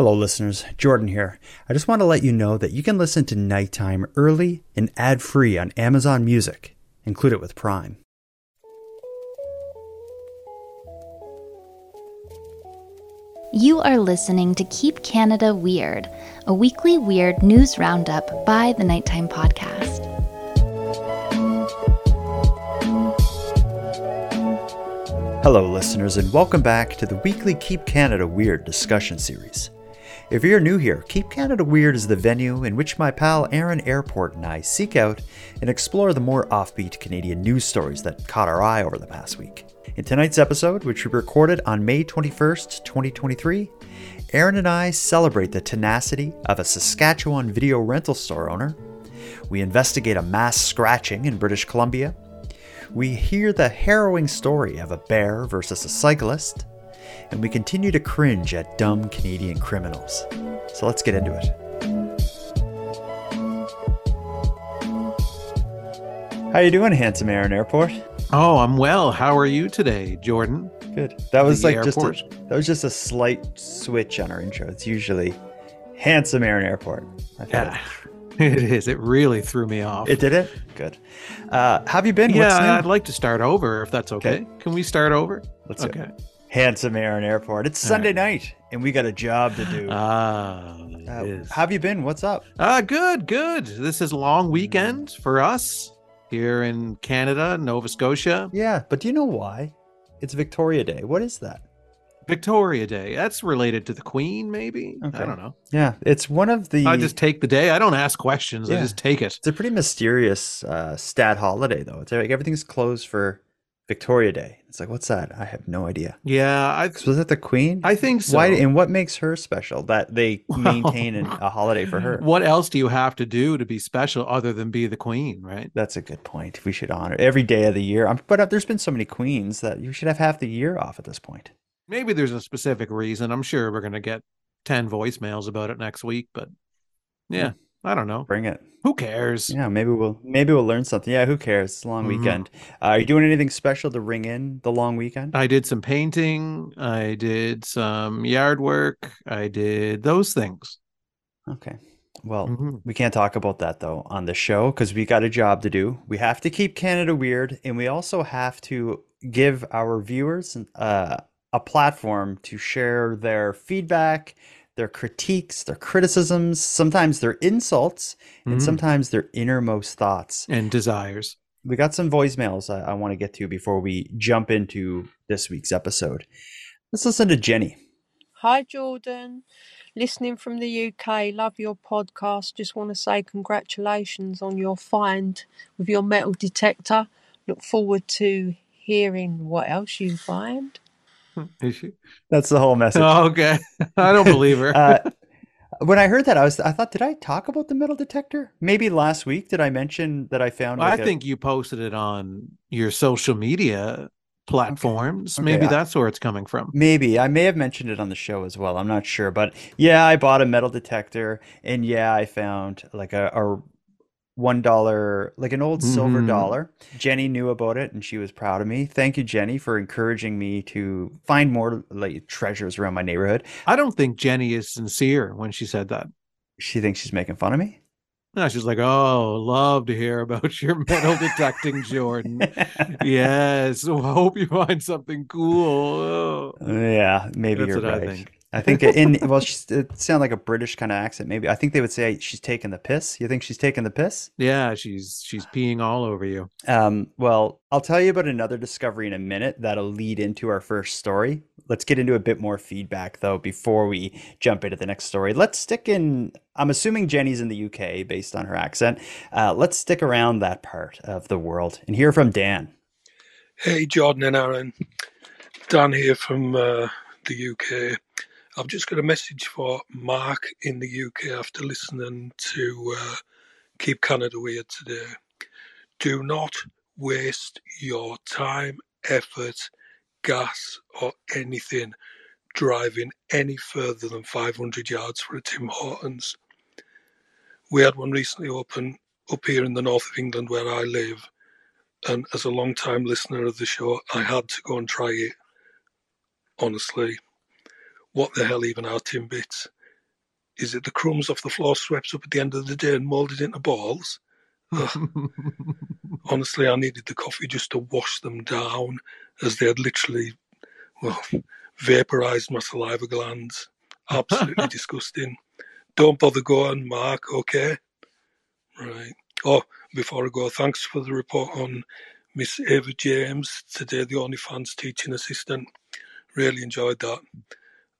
Hello, listeners. Jordan here. I just want to let you know that you can listen to Nighttime early and ad free on Amazon Music. Include it with Prime. You are listening to Keep Canada Weird, a weekly weird news roundup by the Nighttime Podcast. Hello, listeners, and welcome back to the weekly Keep Canada Weird discussion series. If you're new here, Keep Canada Weird is the venue in which my pal Aaron Airport and I seek out and explore the more offbeat Canadian news stories that caught our eye over the past week. In tonight's episode, which we recorded on May 21st, 2023, Aaron and I celebrate the tenacity of a Saskatchewan video rental store owner. We investigate a mass scratching in British Columbia. We hear the harrowing story of a bear versus a cyclist. And we continue to cringe at dumb Canadian criminals. So let's get into it. How you doing, handsome Aaron Airport? Oh, I'm well. How are you today, Jordan? Good. That was The like just a, that was just a slight switch on our intro. It's usually handsome Aaron Airport. Yeah, it is. It really threw me off. It, did it. Good. Uh, have you been? yeah? I'd like to start over if that's okay. Okay. Can we start over? Let's okay. it. Handsome Aaron Airport. It's Sunday right. night, and we got a job to do. Ah, Uh, how have you been? What's up? Ah, good, good. This is a long weekend for us here in Canada, Nova Scotia. Yeah, but do you know why? It's Victoria Day. What is that? Victoria Day. That's related to the Queen, maybe. Okay. I don't know. Yeah, it's one of the. I just take the day. I don't ask questions. I just take it. It's a pretty mysterious uh, stat holiday, though. It's like everything's closed for Victoria Day. It's like, what's that? I have no idea. Yeah, I was it the Queen? I think so. Why and what makes her special that they maintain an, a holiday for her? What else do you have to do to be special other than be the queen, right? That's a good point. We should honor every day of the year. But uh, there's been so many queens that you should have half the year off at this point. Maybe there's a specific reason. I'm sure we're going to get 10 voicemails about it next week, but yeah, I don't know. Bring it. Who cares? Yeah, maybe we'll maybe we'll learn something. Yeah, who cares? It's a long Mhm. weekend. Uh, are you doing anything special to ring in the long weekend? I did some painting, I did some yard work, I did those things. Okay. Well, Mhm. we can't talk about that though on the show because we got a job to do. We have to keep Canada weird, and we also have to give our viewers uh, a platform to share their feedback, their critiques, their criticisms, sometimes their insults, and Mhm. sometimes their innermost thoughts. And desires. We got some voicemails I, I want to get to before we jump into this week's episode. Let's listen to Jenny. Hi, Jordan. Listening from the UK, love your podcast. Just want to say congratulations on your find with your metal detector. Look forward to hearing what else you find. Is she? That's the whole message. Oh, okay. I don't believe her. uh, when I heard that, I was I thought, did I talk about the metal detector? Maybe last week did I mention that I found? I like, a- think you posted it on your social media platforms. Okay, Maybe I- that's where it's coming from. maybe I may have mentioned it on the show as well. I'm not sure, but yeah, I bought a metal detector, and yeah, I found like a, a one dollar, like an old silver Mhm. dollar. Jenny knew about it, and she was proud of me. Thank you, Jenny, for encouraging me to find more like treasures around my neighborhood. I don't think Jenny is sincere when she said that. She thinks she's making fun of me. No, she's like, "Oh, love to hear about your metal detecting, Jordan. yes, I hope you find something cool." Oh. Yeah, maybe That's you're what I right. Think. I think in well, she's, it sounded like a British kind of accent. Maybe I think they would say she's taking the piss. You think she's taking the piss? Yeah, she's she's peeing all over you. Um, well, I'll tell you about another discovery in a minute that'll lead into our first story. Let's get into a bit more feedback though before we jump into the next story. Let's stick in. I'm assuming Jenny's in the UK based on her accent. Uh, let's stick around that part of the world and hear from Dan. Hey, Jordan and Aaron. Dan here from uh, the UK. I've just got a message for Mark in the UK after listening to uh, Keep Canada Weird today. Do not waste your time, effort, gas, or anything driving any further than 500 yards for a Tim Hortons. We had one recently open up here in the north of England where I live and as a long time listener of the show, I had to go and try it. Honestly, what the hell even are Timbits? is it the crumbs off the floor swept up at the end of the day and moulded into balls? Honestly, I needed the coffee just to wash them down as they had literally, well, vaporized my saliva glands. Absolutely disgusting. Don't bother going, Mark, okay? Right. Oh, before I go, thanks for the report on Miss Ava James, today the OnlyFans teaching assistant. Really enjoyed that.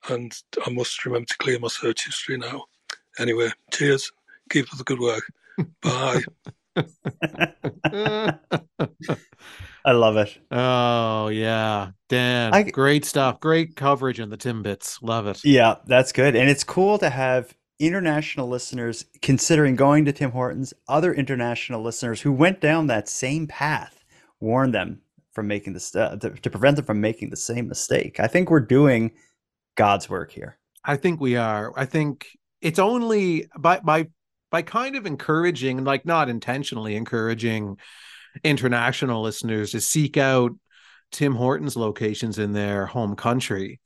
And I must remember to clear my search history now. Anyway, cheers. Keep up the good work. Bye. I love it. oh yeah, Dan, I- great stuff. Great coverage in the Timbits. Love it. Yeah, that's good. And it's cool to have international listeners considering going to Tim Hortons, other international listeners who went down that same path, warn them from making the st- to, to prevent them from making the same mistake. I think we're doing God's work here. I think we are. I think it's only by by by kind of encouraging, like not intentionally encouraging international listeners to seek out Tim Hortons locations in their home country.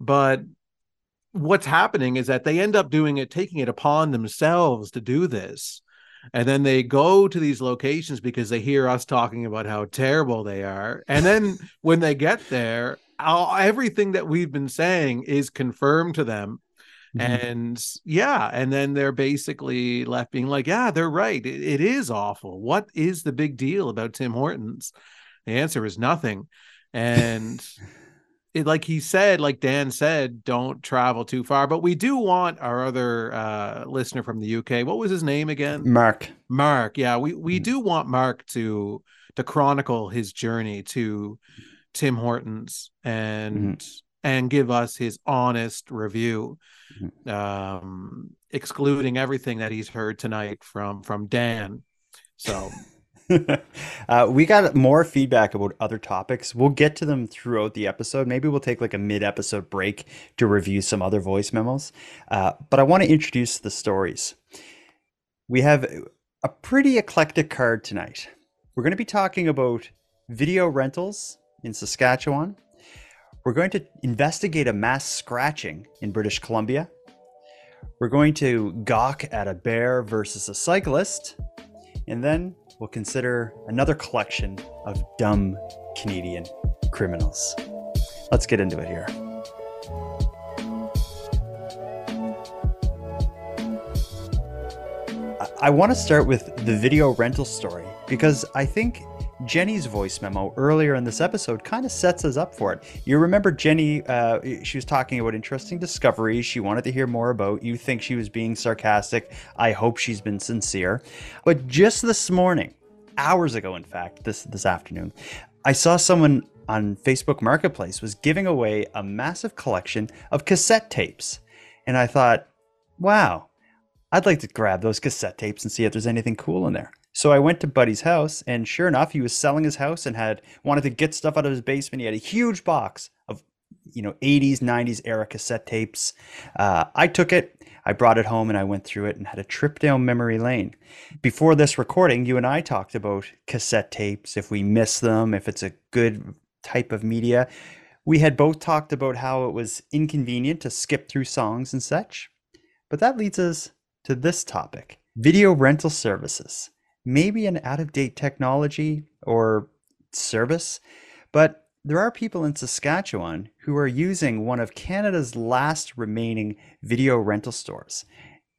But what's happening is that they end up doing it, taking it upon themselves to do this. And then they go to these locations because they hear us talking about how terrible they are. And then when they get there, everything that we've been saying is confirmed to them. And yeah, and then they're basically left being like, yeah, they're right. It, it is awful. What is the big deal about Tim Hortons? The answer is nothing. And it, like he said, like Dan said, don't travel too far. But we do want our other uh, listener from the UK. What was his name again? Mark. Mark. Yeah, we we Mm. do want Mark to to chronicle his journey to Tim Hortons and and give us his honest review, um, excluding everything that he's heard tonight from from Dan. So uh, we got more feedback about other topics. We'll get to them throughout the episode. Maybe we'll take like a mid episode break to review some other voice memos. Uh, but I want to introduce the stories. We have a pretty eclectic card tonight. We're going to be talking about video rentals in Saskatchewan. We're going to investigate a mass scratching in British Columbia. We're going to gawk at a bear versus a cyclist. And then we'll consider another collection of dumb Canadian criminals. Let's get into it here. I- want to start with the video rental story because I think Jenny's voice memo earlier in this episode kind of sets us up for it. You remember Jenny, uh, she was talking about interesting discoveries she wanted to hear more about. You think she was being sarcastic. I hope she's been sincere. But just this morning, hours ago, in fact, this, this afternoon, I saw someone on Facebook Marketplace was giving away a massive collection of cassette tapes. And I thought, wow, I'd like to grab those cassette tapes and see if there's anything cool in there. So I went to Buddy's house, and sure enough, he was selling his house and had wanted to get stuff out of his basement. He had a huge box of, you know, 80s, 90s era cassette tapes. Uh, I took it, I brought it home, and I went through it and had a trip down memory lane. Before this recording, you and I talked about cassette tapes, if we miss them, if it's a good type of media. We had both talked about how it was inconvenient to skip through songs and such. But that leads us to this topic video rental services. Maybe an out of date technology or service, but there are people in Saskatchewan who are using one of Canada's last remaining video rental stores.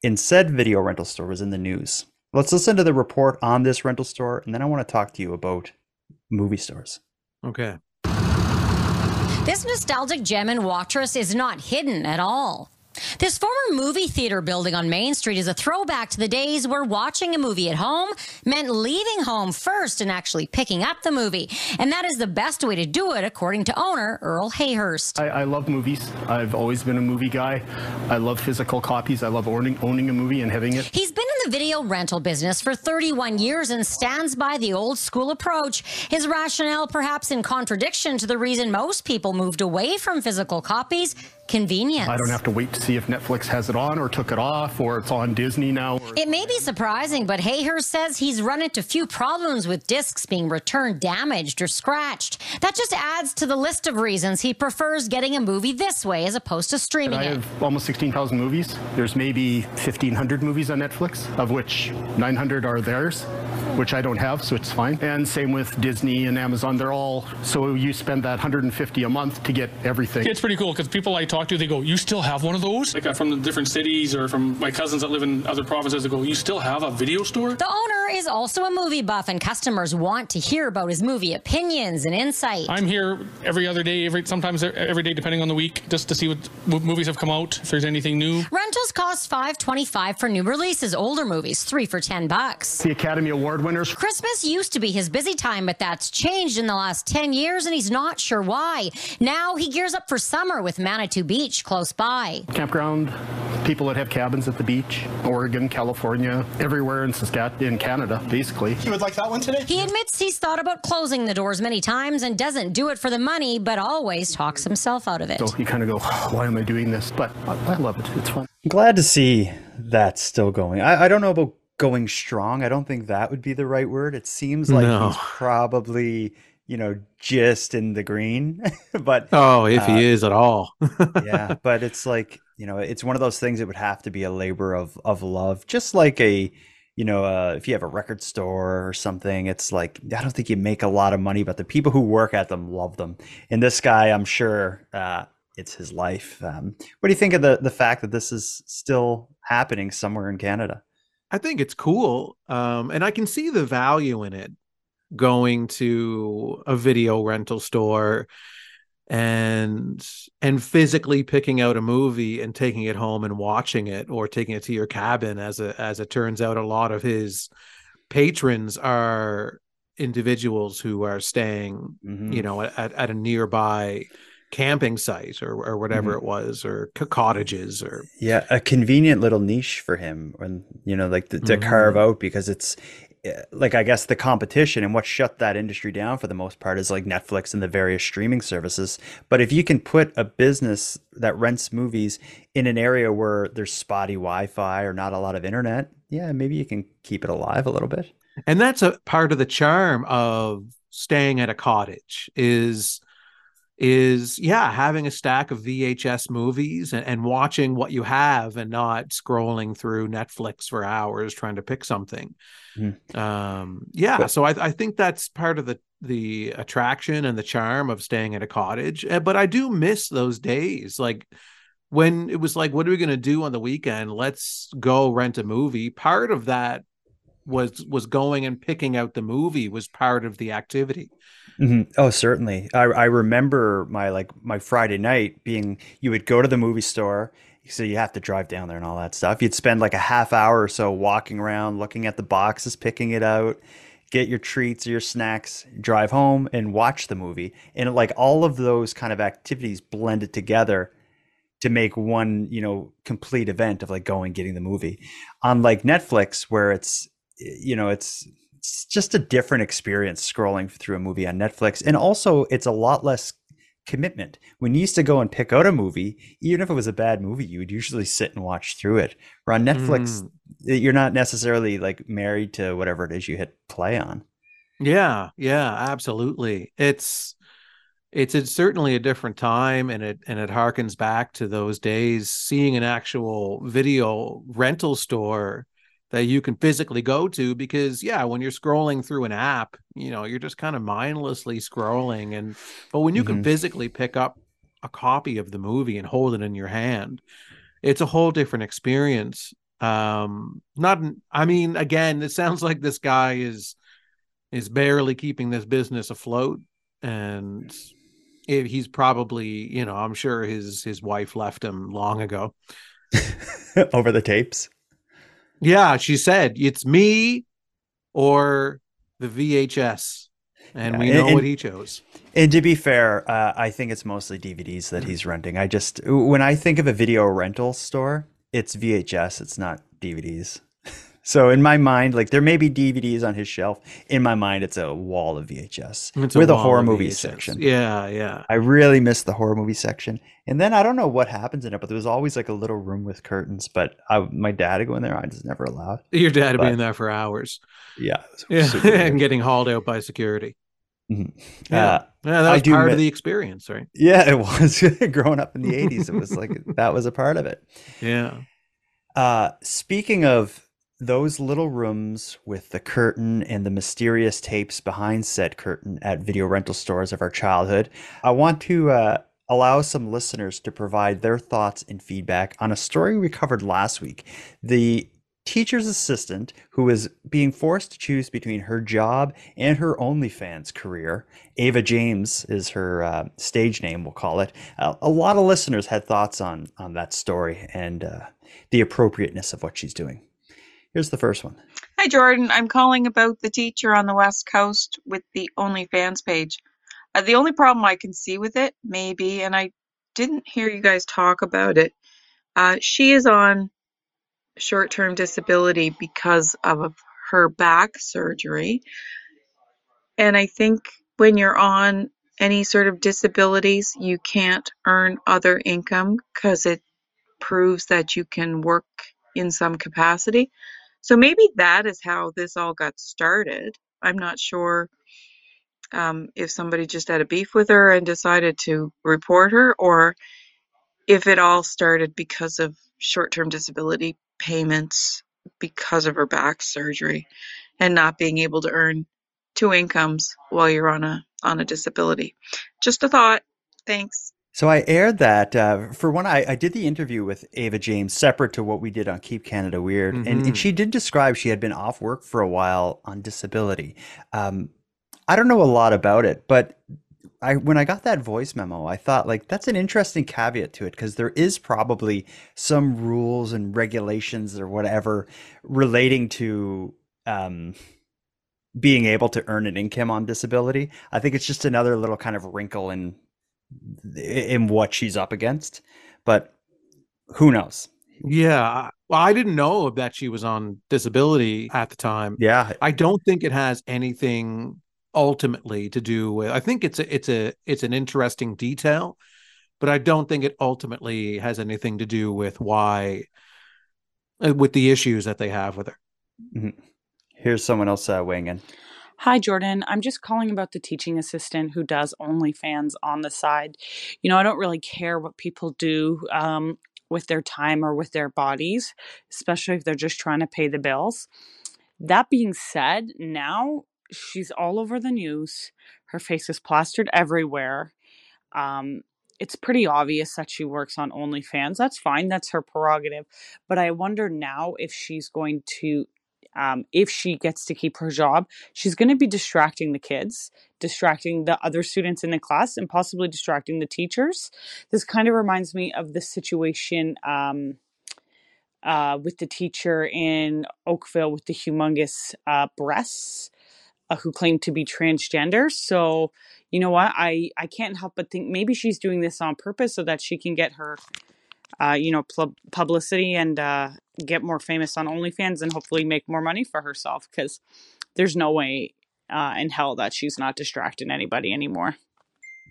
And said video rental store was in the news. Let's listen to the report on this rental store, and then I want to talk to you about movie stores. okay. This nostalgic gem in Watrous is not hidden at all. This former movie theater building on Main Street is a throwback to the days where watching a movie at home meant leaving home first and actually picking up the movie. And that is the best way to do it, according to owner Earl Hayhurst. I, I love movies. I've always been a movie guy. I love physical copies. I love owning, owning a movie and having it. He's been in the video rental business for 31 years and stands by the old school approach. His rationale, perhaps in contradiction to the reason most people moved away from physical copies, convenience. I don't have to wait to see if Netflix has it on or took it off or it's on Disney now. Or... It may be surprising, but Hayhurst says he's run into few problems with discs being returned damaged or scratched. That just adds to the list of reasons he prefers getting a movie this way as opposed to streaming I it. have almost 16,000 movies. There's maybe 1,500 movies on Netflix, of which 900 are theirs, which I don't have, so it's fine. And same with Disney and Amazon. They're all, so you spend that 150 a month to get everything. It's pretty cool because people I talk to, they go, "You still have one of those?" Like uh, from the different cities or from my cousins that live in other provinces, they go, "You still have a video store?" The owner is also a movie buff, and customers want to hear about his movie opinions and insight. I'm here every other day, every sometimes every day, depending on the week, just to see what, what movies have come out, if there's anything new. Rentals cost five twenty-five for new releases. Older movies, three for ten bucks. The Academy Award winners. Christmas used to be his busy time, but that's changed in the last 10 years, and he's not sure why. Now he gears up for summer with Manitou Beach close by. Campground, people that have cabins at the beach, Oregon, California, everywhere in Saskatchewan, in Canada, basically. You would like that one today? He admits he's thought about closing the doors many times and doesn't do it for the money, but always talks himself out of it. So you kind of go, why am I doing this? But I, I love it. It's fun. Glad to see that's still going. I, I don't know about going strong. I don't think that would be the right word. It seems like No. he's probably, you know, just in the green. but Oh, if Uh, he is at all. yeah, but it's like, you know, it's one of those things that would have to be a labor of of love, just like a you know, uh, if you have a record store or something, it's like I don't think you make a lot of money, but the people who work at them love them. And this guy, I'm sure, uh, it's his life. Um, what do you think of the the fact that this is still happening somewhere in Canada? I think it's cool. Um, and I can see the value in it going to a video rental store and and physically picking out a movie and taking it home and watching it or taking it to your cabin as a as it turns out a lot of his patrons are individuals who are staying Mhm. you know at, at a nearby camping site or or whatever Mhm. it was or cottages or Yeah, a convenient little niche for him, and you know, like to, to carve Mhm. out because it's Eh, like I guess the competition and what shut that industry down for the most part is like Netflix and the various streaming services. But if you can put a business that rents movies in an area where there's spotty Wi-Fi or not a lot of internet, yeah, maybe you can keep it alive a little bit. and that's a part of the charm of staying at a cottage is is yeah having a stack of vhs movies and, and watching what you have and not scrolling through netflix for hours trying to pick something. Mhm. um yeah But- so I, I think that's part of the the attraction and the charm of staying at a cottage. Uh, but i do miss those days. Like when it was like what are we going to do on the weekend? Let's go rent a movie. Part of that was was going and picking out the movie was part of the activity Mhm. Oh, certainly. I I remember my like my Friday night being you would go to the movie store, so you have to drive down there and all that stuff. You'd spend like a half hour or so walking around, looking at the boxes, picking it out, get your treats or your snacks, drive home and watch the movie. And like all of those kind of activities blended together to make one, you know, complete event of like going getting the movie. Unlike Netflix where it's you know, it's it's just a different experience scrolling through a movie on Netflix. And also, it's a lot less commitment. When you used to go and pick out a movie, even if it was a bad movie, you would usually sit and watch through it. Or on Netflix, Mm. you're not necessarily like married to whatever it is you hit play on. yeah yeah absolutely it's it's it's certainly a different time and it and it harkens back to those days seeing an actual video rental store that you can physically go to because yeah when you're scrolling through an app you know you're just kind of mindlessly scrolling and but when you can Mhm. physically pick up a copy of the movie and hold it in your hand it's a whole different experience um not i mean again it sounds like this guy is is barely keeping this business afloat and it, he's probably you know i'm sure his his wife left him long ago Over the tapes. Yeah she said it's me or the vhs and Yeah, we and- know what he chose And to be fair, uh, I think it's mostly DVDs that he's renting. I just, when I think of a video rental store, it's VHS, it's not DVDs. So in my mind, like there may be DVDs on his shelf. In my mind, it's a wall of VHS It's with a wall horror movie section. Yeah, yeah. I really miss the horror movie section. And then I don't know what happens in it, but there was always like a little room with curtains. But I, my dad would go in there. I was never allowed. Your dad But- being there for hours. Yeah, Yeah, and getting hauled out by security. Mhm. Yeah, Uh, yeah, that was part of the experience, right? yeah, it was growing up in the '80s. It was like that was a part of it. Yeah. Uh, speaking of those little rooms with the curtain and the mysterious tapes behind said curtain at video rental stores of our childhood, I want to uh, allow some listeners to provide their thoughts and feedback on a story we covered last week. The teacher's assistant who is being forced to choose between her job and her OnlyFans career. Ava James is her uh, stage name, we'll call it. Uh, a lot of listeners had thoughts on on that story and uh, the appropriateness of what she's doing. Here's the first one. Hi, Jordan. I'm calling about the teacher on the West Coast with the OnlyFans page. Uh, the only problem I can see with it, maybe, and I didn't hear you guys talk about it, uh, she is on short term disability because of her back surgery. And I think when you're on any sort of disabilities, you can't earn other income because it proves that you can work in some capacity. So maybe that is how this all got started. I'm not sure um, if somebody just had a beef with her and decided to report her, or if it all started because of short term disability payments because of her back surgery and not being able to earn two incomes while you're on a on a disability. Just a thought. Thanks. So I aired that uh, for one. I, I did the interview with Ava James, separate to what we did on Keep Canada Weird, and, Mhm. and she did describe she had been off work for a while on disability. Um, I don't know a lot about it, but I when I got that voice memo, I thought like that's an interesting caveat to it because there is probably some rules and regulations or whatever relating to um, being able to earn an income on disability. I think it's just another little kind of wrinkle in in what she's up against, but who knows? Yeah. I- Well, I didn't know that she was on disability at the time. Yeah, I don't think it has anything ultimately to do with I think it's a it's a it's an interesting detail, but I don't think it ultimately has anything to do with why uh, with the issues that they have with her. here's someone else uh, weighing in. Hi, Jordan. I'm just calling about the teaching assistant who does OnlyFans on the side. You know, I don't really care what people do um, with their time or with their bodies, especially if they're just trying to pay the bills. That being said, now she's all over the news. Her face is plastered everywhere. Um, it's pretty obvious that she works on OnlyFans. That's fine. That's her prerogative. But I wonder now if she's going to, um, if she gets to keep her job, she's going to be distracting the kids, distracting the other students in the class, and possibly distracting the teachers. This kind of reminds me of the situation um, uh, with the teacher in Oakville with the humongous uh, breasts uh, who claimed to be transgender. So, you know what? I, I can't help but think maybe she's doing this on purpose so that she can get her, uh, you know, pub- publicity and uh, get more famous on OnlyFans and hopefully make more money for herself because there's no way uh, in hell that she's not distracting anybody anymore.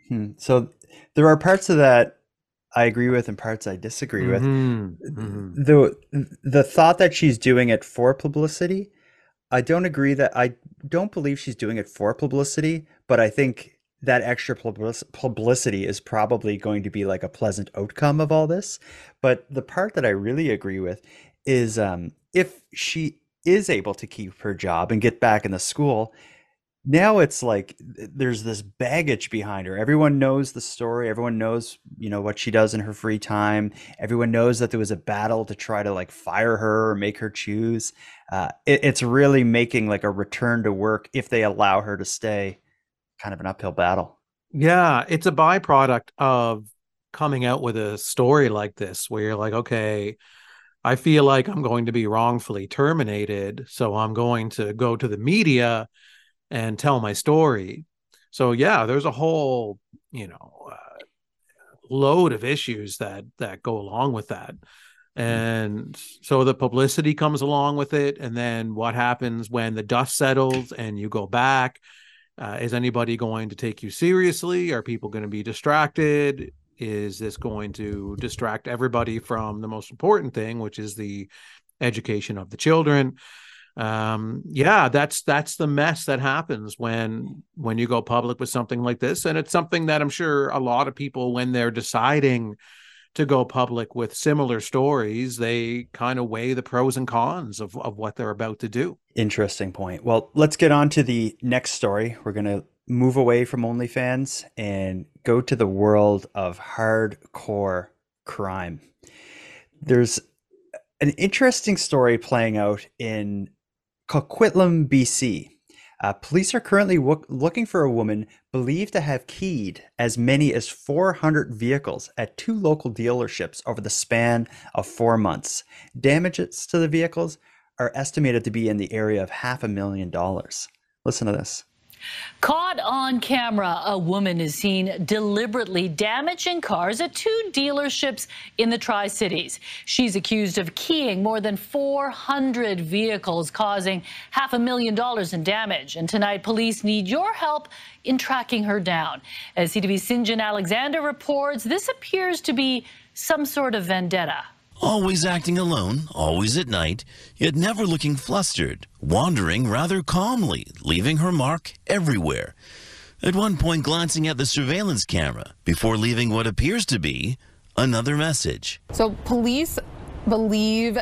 Hmm. So there are parts of that I agree with and parts I disagree with. Mhm, mhm. The the thought that she's doing it for publicity, I don't agree that I don't believe she's doing it for publicity, but I think that extra publicity is probably going to be like a pleasant outcome of all this. But the part that I really agree with is um, if she is able to keep her job and get back in the school, now it's like there's this baggage behind her. Everyone knows the story. Everyone knows, you know, what she does in her free time. Everyone knows that there was a battle to try to like fire her or make her choose. Uh, it, it's really making like a return to work if they allow her to stay, kind of an uphill battle. Yeah, it's a byproduct of coming out with a story like this where you're like, okay, I feel like I'm going to be wrongfully terminated, so I'm going to go to the media and tell my story. So yeah, there's a whole, you know, uh, load of issues that that go along with that. And so the publicity comes along with it. And then what happens when the dust settles and you go back? Uh, is anybody going to take you seriously? Are people going to be distracted? Is this going to distract everybody from the most important thing, which is the education of the children? um yeah that's that's the mess that happens when when you go public with something like this and it's something that i'm sure a lot of people when they're deciding to go public with similar stories they kind of weigh the pros and cons of, of what they're about to do Interesting point. Well, let's get on to the next story. We're going to move away from OnlyFans and go to the world of hardcore crime. There's an interesting story playing out in Coquitlam, BC. Uh, police are currently wo- looking for a woman believed to have keyed as many as 400 vehicles at two local dealerships over the span of four months. Damages to the vehicles are estimated to be in the area of half a million dollars. Listen to this. Caught on camera, a woman is seen deliberately damaging cars at two dealerships in the Tri Cities. She's accused of keying more than 400 vehicles, causing half a million dollars in damage. And tonight, police need your help in tracking her down. As CTV's St. John Alexander reports, this appears to be some sort of vendetta. Always acting alone, always at night, yet never looking flustered, wandering rather calmly, leaving her mark everywhere. At one point, glancing at the surveillance camera before leaving what appears to be another message. So police believe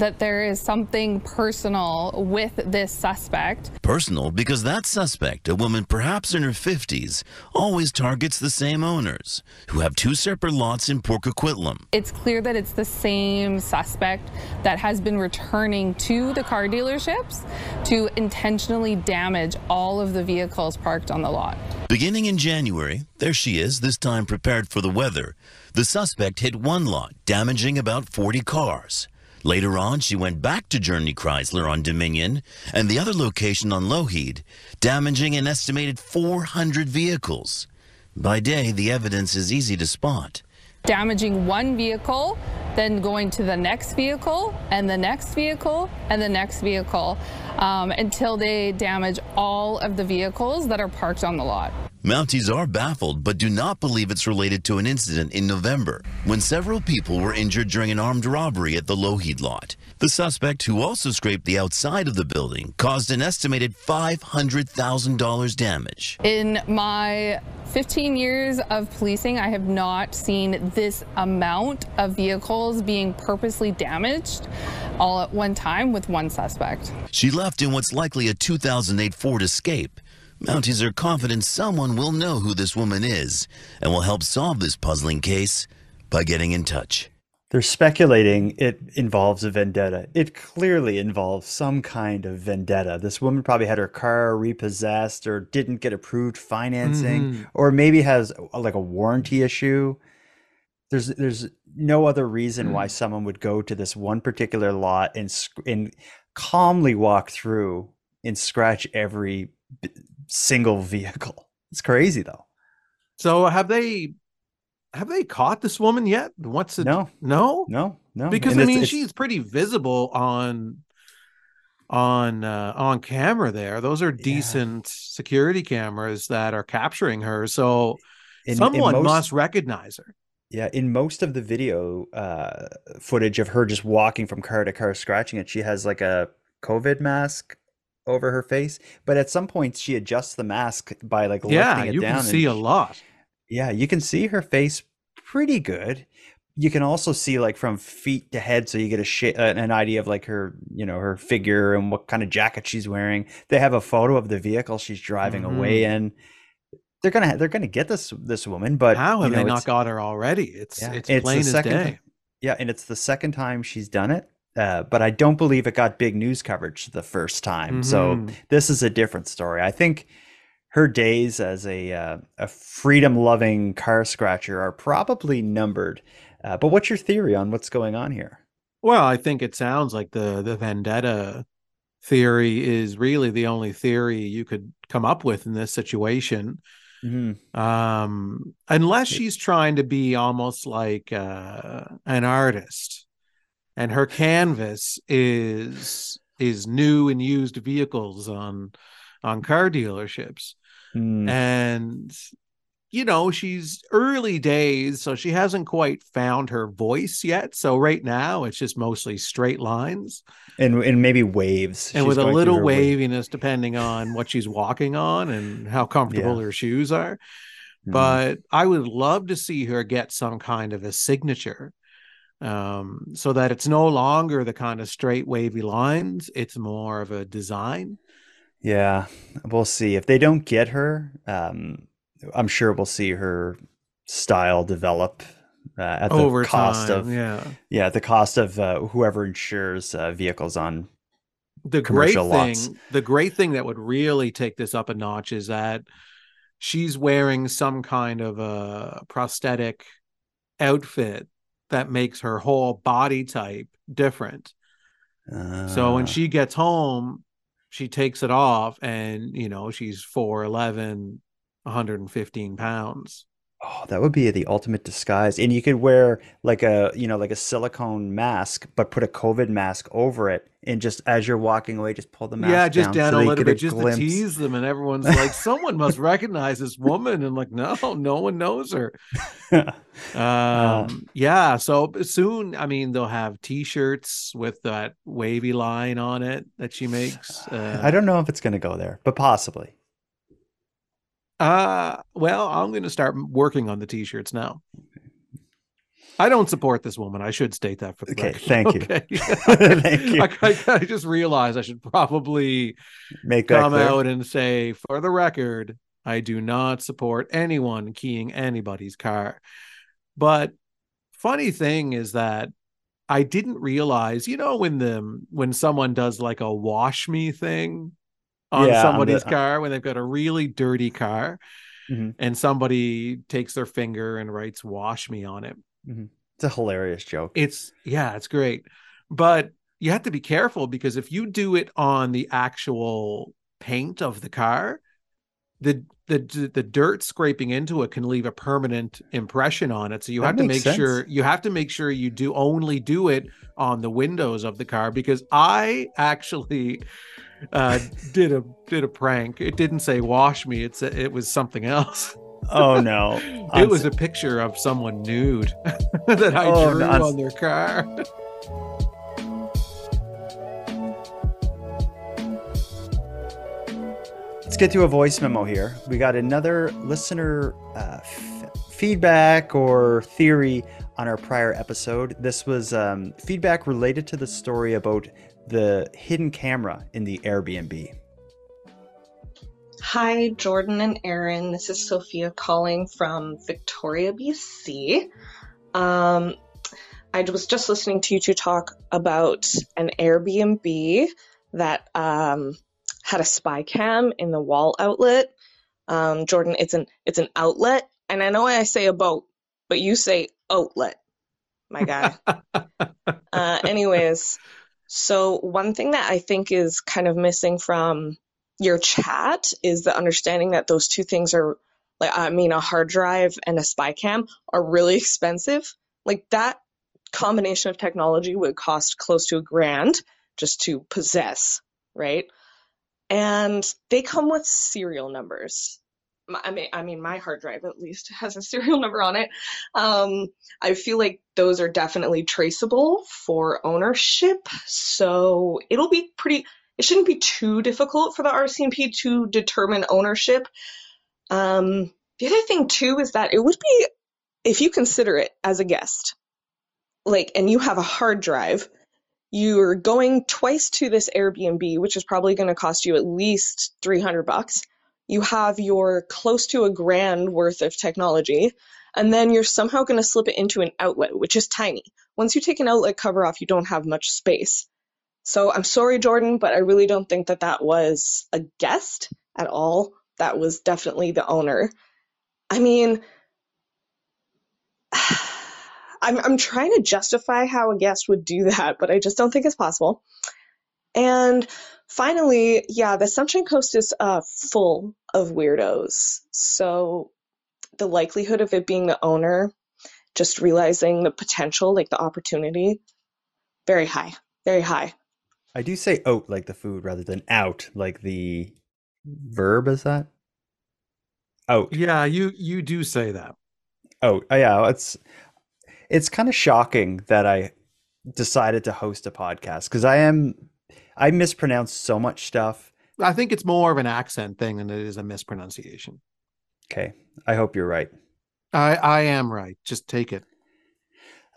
that there is something personal with this suspect. Personal because that suspect, a woman perhaps in her 50s, always targets the same owners, who have two separate lots in Port Coquitlam. It's clear that it's the same suspect that has been returning to the car dealerships to intentionally damage all of the vehicles parked on the lot. Beginning in January, there she is, this time prepared for the weather. The suspect hit one lot, damaging about 40 cars. Later on, she went back to Journey Chrysler on Dominion and the other location on Lougheed, damaging an estimated 400 vehicles. By day, the evidence is easy to spot. Damaging one vehicle, then going to the next vehicle, and the next vehicle, and the next vehicle, um, until they damage all of the vehicles that are parked on the lot. Mounties are baffled but do not believe it's related to an incident in November when several people were injured during an armed robbery at the Lougheed lot. The suspect, who also scraped the outside of the building, caused an estimated $500,000 damage. In my 15 years of policing, I have not seen this amount of vehicles being purposely damaged all at one time with one suspect. She left in what's likely a 2008 Ford Escape. Mounties are confident someone will know who this woman is and will help solve this puzzling case by getting in touch. They're speculating it involves a vendetta. It clearly involves some kind of vendetta. This woman probably had her car repossessed or didn't get approved financing Mhm. or maybe has like a warranty issue. There's there's no other reason why someone would go to this one particular lot and and calmly walk through and scratch every b- single vehicle. It's crazy though. so have they have they caught this woman yet what's it No. no No, no. because And i mean it's- she's pretty visible on on uh, on camera there those are decent security cameras that are capturing her so in- in someone most- must recognize her Yeah, in most of the video uh, footage of her just walking from car to car scratching it, she has like a COVID mask over her face. But at some point she adjusts the mask by like yeah lifting it you down. can and see a lot Yeah, you can see her face pretty good. You can also see like from feet to head, so you get a sh- an idea of like her, you know, her figure and what kind of jacket she's wearing. They have a photo of the vehicle she's driving away Mhm. in. They're gonna they're gonna get this this woman, but how you have know, they not got her already it's yeah, it's the plain as second day ti- yeah, and it's the second time she's done it. Uh, but I don't believe it got big news coverage the first time. So Mhm. this is a different story. I think her days as a uh, a freedom loving car scratcher are probably numbered. Uh, but what's your theory on what's going on here? Well, I think it sounds like the the vendetta theory is really the only theory you could come up with in this situation. Mhm. Um, unless she's trying to be almost like uh, an artist and her canvas is is new and used vehicles on on car dealerships Hmm. and you know she's early days so she hasn't quite found her voice yet so right now it's just mostly straight lines and and maybe waves and She's with a little her wave. waviness depending on what she's walking on and how comfortable Yeah. her shoes are Mhm. but i would love to see her get some kind of a signature um so that it's no longer the kind of straight wavy lines it's more of a design Yeah, we'll see. If they don't get her, um, I'm sure we'll see her style develop uh, at the over cost time of yeah yeah, at the cost of uh, whoever insures uh, vehicles on the great commercial thing lots. the great thing that would really take this up a notch is that she's wearing some kind of a prosthetic outfit that makes her whole body type different. So when Uh, she gets home she takes it off and you know she's 411 115 pounds Oh, that would be the ultimate disguise. And you could wear like a, you know, like a silicone mask, but put a COVID mask over it. And just as you're walking away, just pull the mask yeah just down down so a little bit just glimpse. to tease them and everyone's like someone must recognize this woman and like no no one knows her um yeah so soon i mean they'll have t-shirts with that wavy line on it that she makes uh, I don't know if it's going to go there, but possibly. Uh well i'm going to start working on the t-shirts now i don't support this woman i should state that for the Okay, record. thank you. okay Thank you. I, I, I just realized i should probably Make come clear. out and say for the record i do not support anyone keying anybody's car but funny thing is that i didn't realize you know when the when someone does like a wash me thing on Yeah, on somebody's the- car when they've got a really dirty car Mhm. and somebody takes their finger and writes wash me on it. It's a hilarious joke. it's yeah it's great. But you have to be careful because if you do it on the actual paint of the car the the the dirt scraping into it can leave a permanent impression on it. So you That have to make sure you have to make sure you do only do it on the windows of the car because i actually uh did a did a prank it didn't say wash me it's it was something else Oh no. it was a picture of someone nude that i Oh, drew no, on their car Let's get to a voice memo here. We got another listener uh, f- feedback or theory on our prior episode. This was um, feedback related to the story about the hidden camera in the Airbnb. Hi, Jordan and Aaron. This is Sophia calling from Victoria, BC. Um, I was just listening to you two talk about an Airbnb that um, had a spy cam in the wall outlet. Um, Jordan, it's an it's an outlet, and I know I say a boat, but you say outlet, my guy. uh, anyways, so one thing that I think is kind of missing from your chat is the understanding that those two things are like I mean a hard drive and a spy cam are really expensive. Like that combination of technology would cost close to a grand just to possess, right? And they come with serial numbers. I mean, I mean, my hard drive at least has a serial number on it. Um, I feel like those are definitely traceable for ownership, so it'll be pretty. It shouldn't be too difficult for the RCMP to determine ownership. Um, the other thing too is that it would be if you consider it as a guest, like, and you have a hard drive, you're going twice to this Airbnb, which is probably going to cost you at least 300 bucks. You have your close to a grand worth of technology, and then you're somehow going to slip it into an outlet, which is tiny. Once you take an outlet cover off, you don't have much space. So I'm sorry, Jordan, but I really don't think that that was a guest at all. That was definitely the owner. I mean, I'm I'm trying to justify how a guest would do that, but I just don't think it's possible. And finally, yeah, the Sunshine Coast is uh, full of weirdos. So the likelihood of it being the owner, just realizing the potential, like the opportunity, very high, very high. I do say oat like the food rather than out like the verb. Is that oat? Yeah, you you do say that. Oh, yeah. It's it's kind of shocking that I decided to host a podcast because I am I mispronounce so much stuff. I think it's more of an accent thing than it is a mispronunciation. Okay, I hope you're right. I I am right. Just take it.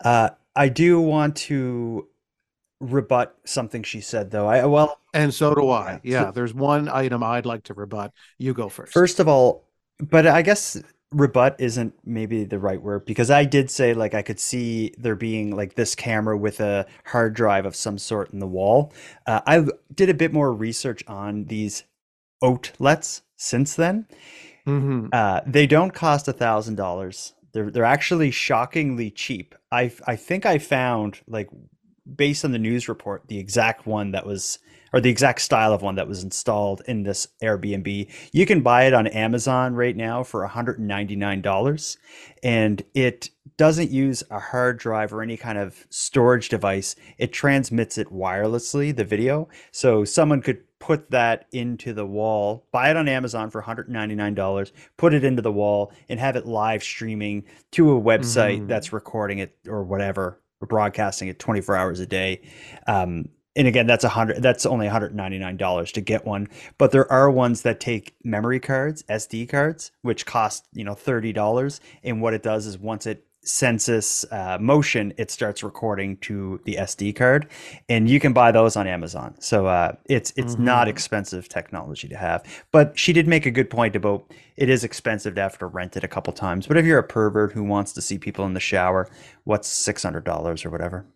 Uh, I do want to rebut something she said, though. I well, and so do I. Yeah. Yeah, there's one item I'd like to rebut. You go first. first of all, but I guess rebut isn't maybe the right word because I did say like I could see there being like this camera with a hard drive of some sort in the wall. Uh, I did a bit more research on these outlets since then. Mhm. Uh, they don't cost a thousand dollars. They're they're actually shockingly cheap. I I think I found like based on the news report the exact one that was or the exact style of one that was installed in this Airbnb. You can buy it on Amazon right now for $199 and it doesn't use a hard drive or any kind of storage device. It transmits it wirelessly, the video. So someone could put that into the wall, buy it on Amazon for $199, put it into the wall and have it live streaming to a website Mhm. that's recording it or whatever, or broadcasting it 24 hours a day. Um, and again, that's a hundred. That's only one hundred ninety nine dollars to get one. But there are ones that take memory cards, SD cards, which cost you know thirty dollars. And what it does is once it senses uh, motion, it starts recording to the SD card, and you can buy those on Amazon. So uh, it's it's not Mhm. expensive technology to have. But she did make a good point about it is expensive to have to rent it a couple times. But if you're a pervert who wants to see people in the shower, what's six hundred dollars or whatever?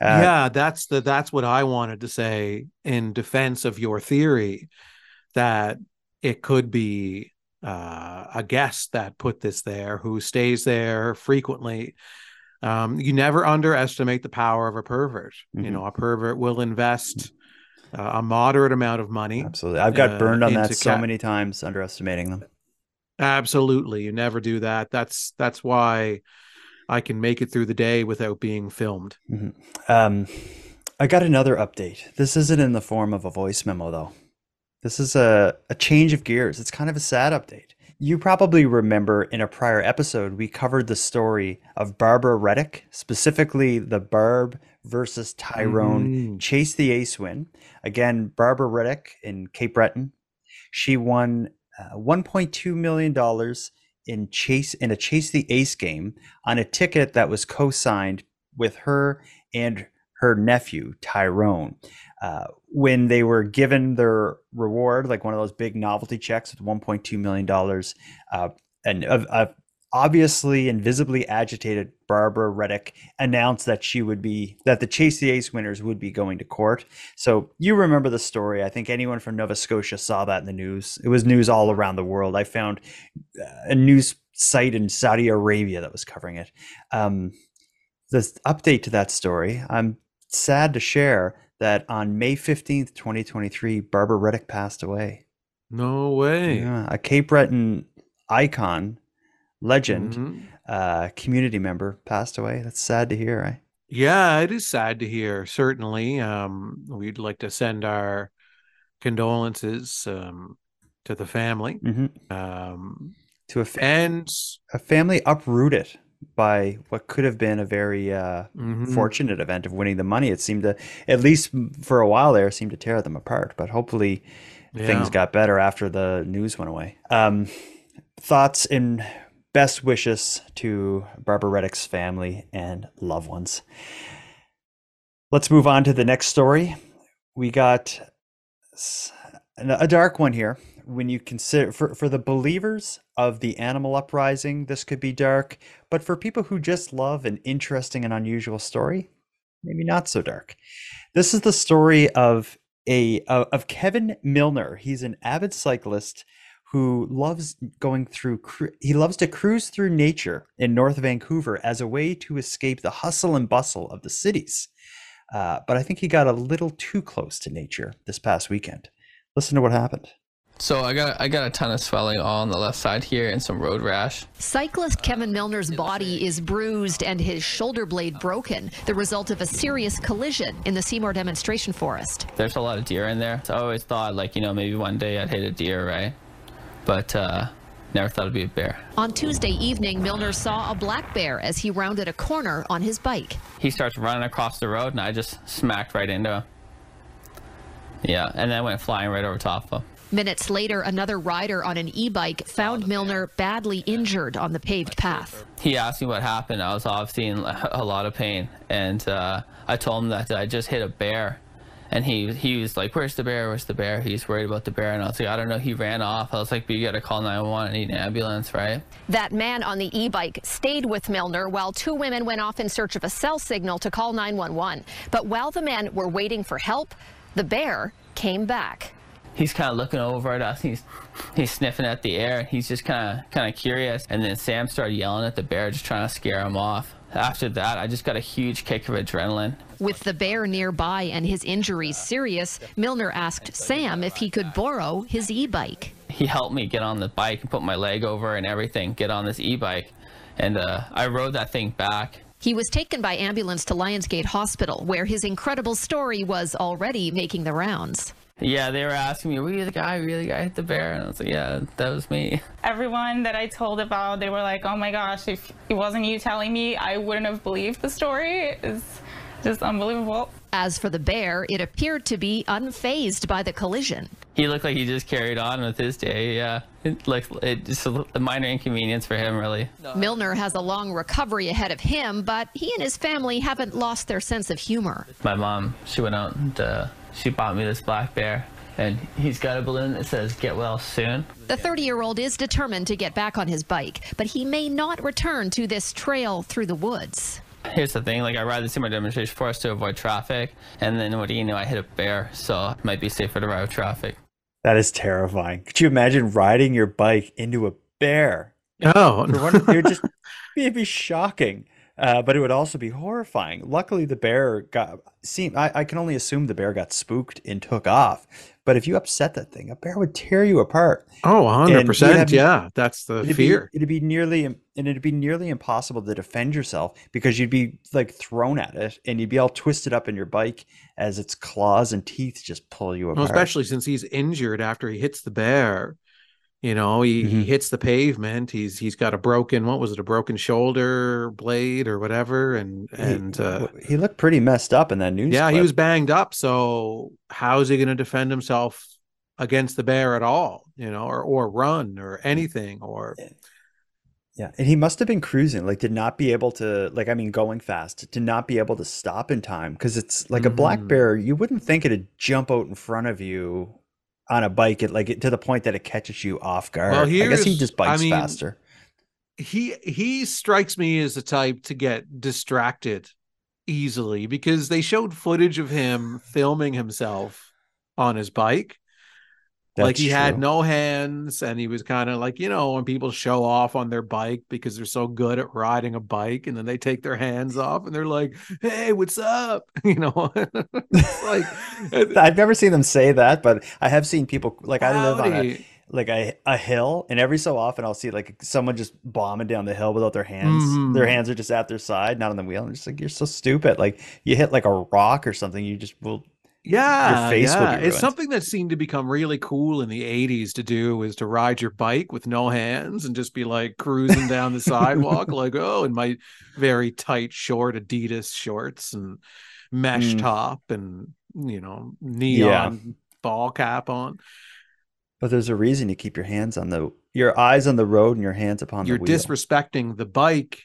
Uh, yeah, that's the that's what I wanted to say in defense of your theory that it could be uh, a guest that put this there who stays there frequently. Um, you never underestimate the power of a pervert. You Mhm. know, a pervert will invest uh, a moderate amount of money. Absolutely. I've got uh, burned on that so ca- many times underestimating them. Absolutely, you never do that. That's that's why I can make it through the day without being filmed. Mhm. Um, I got another update. This isn't in the form of a voice memo, though. This is a, a change of gears. It's kind of a sad update. You probably remember in a prior episode, we covered the story of Barbara Reddick, specifically the Barb versus Tyrone Mhm. Chase the Ace win. Again, Barbara Reddick in Cape Breton. She won uh, $1.2 million in chase in a chase the ace game on a ticket that was co-signed with her and her nephew Tyrone. Uh, when they were given their reward, like one of those big novelty checks with 1.2 million dollars, uh, and uh, uh, obviously and visibly agitated Barbara Reddick announced that she would be that the Chase the Ace winners would be going to court. So you remember the story. I think anyone from Nova Scotia saw that in the news. It was news all around the world. I found uh, a news site in Saudi Arabia that was covering it. Um, the update to that story, I'm sad to share that on May 15th, 2023, Barbara Reddick passed away. No way. Yeah, a Cape Breton icon, legend, Mhm. uh, community member passed away. That's sad to hear, right? Yeah, it is sad to hear. Certainly, um, we'd like to send our condolences um, to the family. Mhm. Um, To a, fa- and a family uprooted by what could have been a very uh, Mhm. fortunate event of winning the money. It seemed to, at least for a while there, seemed to tear them apart. But hopefully, things got better after the news went away. Um, thoughts and best wishes to Barbara Reddick's family and loved ones. Let's move on to the next story. We got a dark one here. When you consider for, for the believers of the animal uprising, this could be dark, but for people who just love an interesting and unusual story, maybe not so dark. This is the story of a of Kevin Milner. He's an avid cyclist who loves going through he loves to cruise through nature in North Vancouver as a way to escape the hustle and bustle of the cities. Uh, but I think he got a little too close to nature this past weekend. Listen to what happened. So I got I got a ton of swelling all on the left side here and some road rash. Cyclist Kevin Milner's body is bruised and his shoulder blade broken, the result of a serious collision in the Seymour demonstration forest. There's a lot of deer in there. So I always thought like, you know, maybe one day I'd hit a deer, right? But uh never thought it'd be a bear. On Tuesday evening, Milner saw a black bear as he rounded a corner on his bike. He starts running across the road and I just smacked right into him. Yeah, and then went flying right over top of him. Minutes later, another rider on an e-bike found Milner badly injured on the paved path. He asked me what happened. I was obviously in a lot of pain, and uh, I told him that I just hit a bear. And he he was like, "Where's the bear? Where's the bear?" He's worried about the bear, and I was like, "I don't know." He ran off. I was like, "But you got to call 911 and need an ambulance, right?" That man on the e-bike stayed with Milner while two women went off in search of a cell signal to call 911. But while the men were waiting for help, the bear came back he's kind of looking over at us. He's he's sniffing at the air. He's just kind of kind of curious. And then Sam started yelling at the bear, just trying to scare him off. After that, I just got a huge kick of adrenaline. With the bear nearby and his injuries serious, Milner asked Sam if he could borrow his e-bike. He helped me get on the bike and put my leg over and everything, get on this e-bike. And uh, I rode that thing back. He was taken by ambulance to Lions Gate Hospital, where his incredible story was already making the rounds. Yeah, they were asking me, were you the guy, were you the guy hit the bear? And I was like, yeah, that was me. Everyone that I told about, they were like, oh my gosh, if it wasn't you telling me, I wouldn't have believed the story. It's just unbelievable. As for the bear, it appeared to be unfazed by the collision. He looked like he just carried on with his day, yeah. It, like, it, just a, a minor inconvenience for him, really. Milner has a long recovery ahead of him, but he and his family haven't lost their sense of humor. My mom, she went out and uh, she bought me this black bear and he's got a balloon that says get well soon. The 30 year old is determined to get back on his bike, but he may not return to this trail through the woods. Here's the thing, like I ride the Seymour demonstration forest to avoid traffic, and then what do you know, I hit a bear, so it might be safer to ride with traffic. That is terrifying. Could you imagine riding your bike into a bear? Oh, it would just it'd be shocking. Uh, but it would also be horrifying. Luckily, the bear got. Seem I, I can only assume the bear got spooked and took off. But if you upset that thing, a bear would tear you apart. Oh, 100%. Yeah, that's the it'd fear. Be, it'd be nearly and it'd be nearly impossible to defend yourself because you'd be like thrown at it and you'd be all twisted up in your bike as its claws and teeth just pull you apart. Well, especially since he's injured after he hits the bear. You know, he, mm-hmm. he hits the pavement. He's he's got a broken what was it, a broken shoulder blade or whatever, and and he, uh, he looked pretty messed up in that news. Yeah, clip. he was banged up. So how's he going to defend himself against the bear at all? You know, or or run or anything or. Yeah, and he must have been cruising, like did not be able to, like I mean, going fast, to not be able to stop in time because it's like mm-hmm. a black Mm. bear. You wouldn't think it'd jump out in front of you on a bike, it like to the point that it catches you off guard. Well, I guess he just bikes I mean, faster. he he strikes me as the type to get distracted easily because they showed footage of him filming himself on his bike like That's he had no hands and he was kind of like you know when people show off on their bike because they're so good at riding a bike and then they take their hands off and they're like hey what's up you know like I've never seen them say that, but I have seen people like I live on a like a, a hill, and every so often I'll see like someone just bombing down the hill without their hands. Their Mhm. hands are just at their side, not on the wheel. And just like you're so stupid. Like you hit like a rock or something, you just will. Yeah, your face yeah. It's something that seemed to become really cool in the 80s to do is to ride your bike with no hands and just be like cruising down the sidewalk like oh in my very tight short Adidas shorts and mesh Mm. top and you know neon ball cap on. But there's a reason you keep your hands on the your eyes on the road and your hands upon the You're the wheel. disrespecting the bike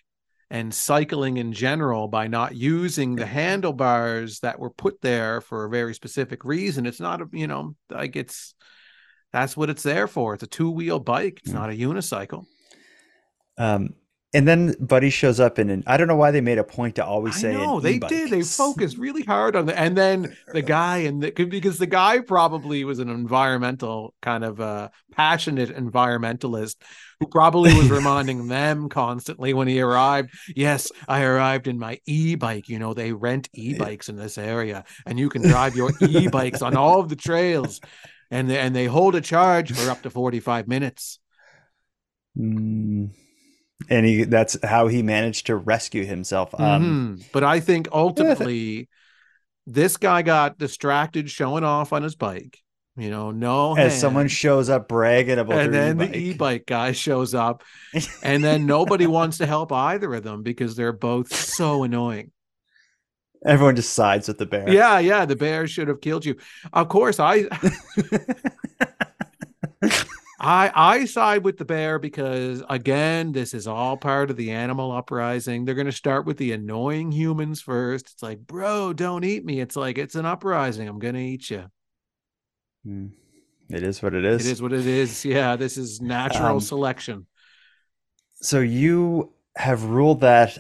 and cycling in general by not using the handlebars that were put there for a very specific reason. It's not a, you know, like it's that's what it's there for. It's a two-wheel bike. It's not a unicycle. Um, and then Buddy shows up in an I don't know why they made a point to always say No, they e-bike. did. They focused really hard on the, and then the guy and the because the guy probably was an environmental kind of uh passionate environmentalist who probably was reminding them constantly when he arrived. Yes, I arrived in my e-bike. You know, they rent e-bikes in this area, and you can drive your e-bikes on all of the trails. and they, and they hold a charge for up to 45 minutes. Mm. And he that's how he managed to rescue himself. Um, Mhm. But I think ultimately, this guy got distracted showing off on his bike. You know, no as someone shows up bragging about and then e-bike. the e-bike guy shows up, and then nobody wants to help either of them because they're both so annoying. Everyone just sides with the bear. Yeah, yeah, the bear should have killed you. Of course, I I I side with the bear because again, this is all part of the animal uprising. They're going to start with the annoying humans first. It's like, "Bro, don't eat me." It's like, "It's an uprising. I'm going to eat you." Mm. It is what it is. It is what it is. Yeah, this is natural Um, selection. So you have ruled that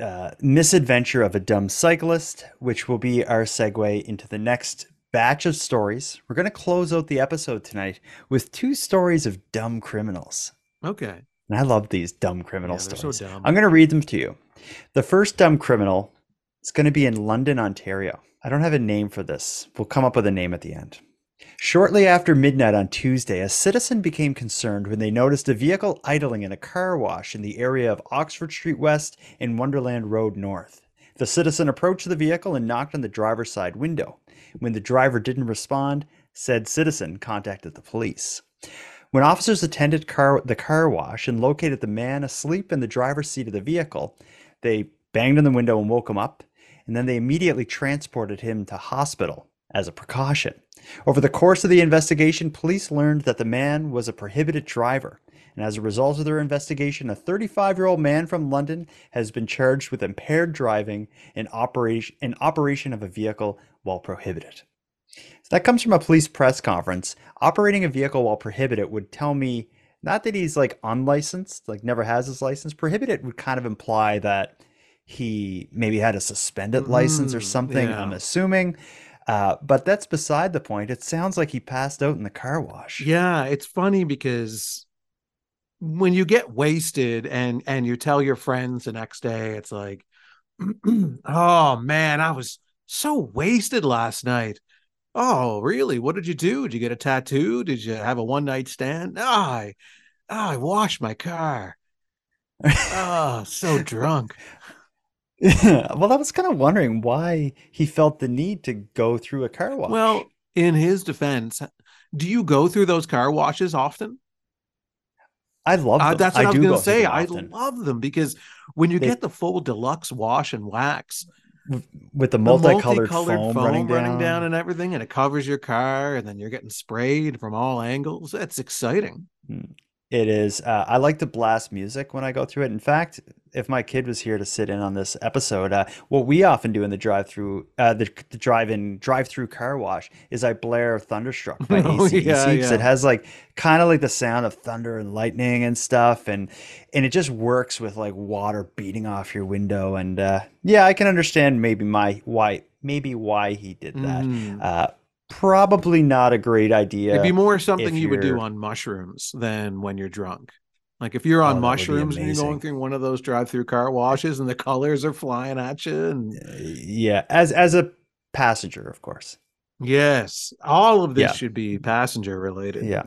uh, misadventure of a dumb cyclist, which will be our segue into the next batch of stories. We're going to close out the episode tonight with two stories of dumb criminals. Okay. And I love these dumb criminal Yeah, they're so stories. dumb. I'm going to read them to you. The first dumb criminal is going to be in London, Ontario. I don't have a name for this. We'll come up with a name at the end. Shortly after midnight on Tuesday, a citizen became concerned when they noticed a vehicle idling in a car wash in the area of Oxford Street West and Wonderland Road North. The citizen approached the vehicle and knocked on the driver's side window. When the driver didn't respond, said citizen contacted the police. When officers attended car, the car wash and located the man asleep in the driver's seat of the vehicle, they banged on the window and woke him up, and then they immediately transported him to hospital as a precaution. Over the course of the investigation, police learned that the man was a prohibited driver. And as a result of their investigation, a 35 year old man from London has been charged with impaired driving and operation, and operation of a vehicle while prohibited. So that comes from a police press conference. Operating a vehicle while prohibited would tell me not that he's like unlicensed, like never has his license. Prohibited would kind of imply that he maybe had a suspended license or Mm, something, yeah. I'm assuming. Uh, but that's beside the point. It sounds like he passed out in the car wash. Yeah, it's funny because when you get wasted and and you tell your friends the next day, it's like, oh man, I was so wasted last night. Oh, really? What did you do? Did you get a tattoo? Did you have a one night stand? No, I, oh, I washed my car. oh, so drunk. well, I was kind of wondering why he felt the need to go through a car wash. Well, in his defense, do you go through those car washes often? I love Uh, them. that's what I, was going to say. I love them because when you They- get the full deluxe wash and wax, with the the multicolored, multicolored foam, foam, running down. and everything, and it covers your car, and then you're getting sprayed from all angles. That's exciting. It is. Uh, I like to blast music when I go through it. In fact, if my kid was here to sit in on this episode, uh, what we often do in the drive-through, uh, the, the drive-in, drive-through car wash is I blare "Thunderstruck" by Oh, yeah, it has like kind of like the sound of thunder and lightning and stuff, and and it just works with like water beating off your window. And uh, yeah, I can understand maybe my why maybe why he did that. Mhm. Uh, probably not a great idea. It'd be more something you would do on mushrooms than when you're drunk. Like if you're Oh, on be mushrooms and you're going through one of those drive-through car washes and the colors are flying at you, and Yeah, as as a passenger, of course. yes, all of this Yeah. should be passenger related. Yeah.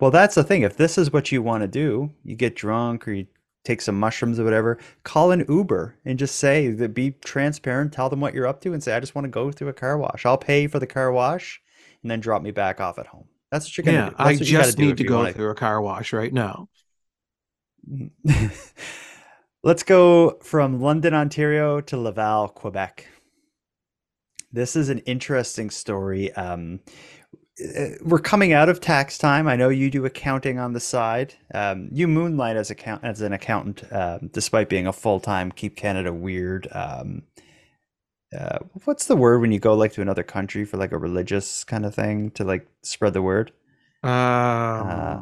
Well, that's the thing. If this is what you want to do, you get drunk or you take some mushrooms or whatever, call an Uber and just say that be transparent, tell them what you're up to and say, I just want to go through a car wash. I'll pay for the car wash and then drop me back off at home. That's what you're gonna Yeah, do. I That's what just need to go wanna- through a car wash right now. Let's go from London, Ontario to Laval, Quebec. This is an interesting story. Um, uh, we're coming out of tax time. I know you do accounting on the side. Um, you moonlight as account as an accountant, um, despite being a full time Keep Canada Weird. Um, uh, what's the word when you go like to another country for like a religious kind of thing to like spread the word? Um, Uh,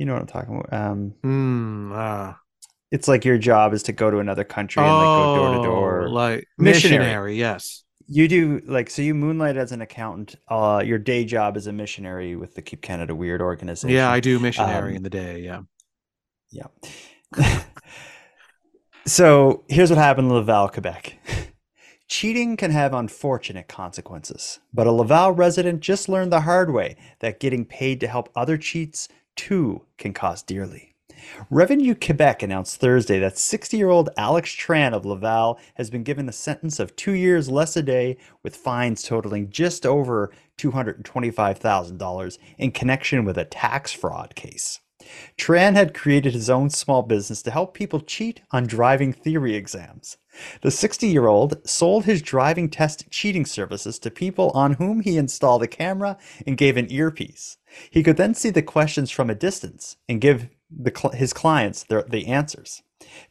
you know what I'm talking about. Um, hmm, ah. it's like your job is to go to another country and like go door to door. Oh, like Missionary. missionary, yes. You do like so you moonlight as an accountant. Uh, your day job is a missionary with the Keep Canada Weird organization. Yeah, I do missionary Um, in the day. Yeah. Yeah. so here's what happened in Laval, Quebec. Cheating can have unfortunate consequences, but a Laval resident just learned the hard way that getting paid to help other cheats too can cost dearly. Revenue Quebec announced Thursday that 60 year old Alex Tran of Laval has been given a sentence of two years less a day with fines totaling just over $225,000 in connection with a tax fraud case. Tran had created his own small business to help people cheat on driving theory exams. The 60 year old sold his driving test cheating services to people on whom he installed a camera and gave an earpiece. He could then see the questions from a distance and give the, his clients their, the answers.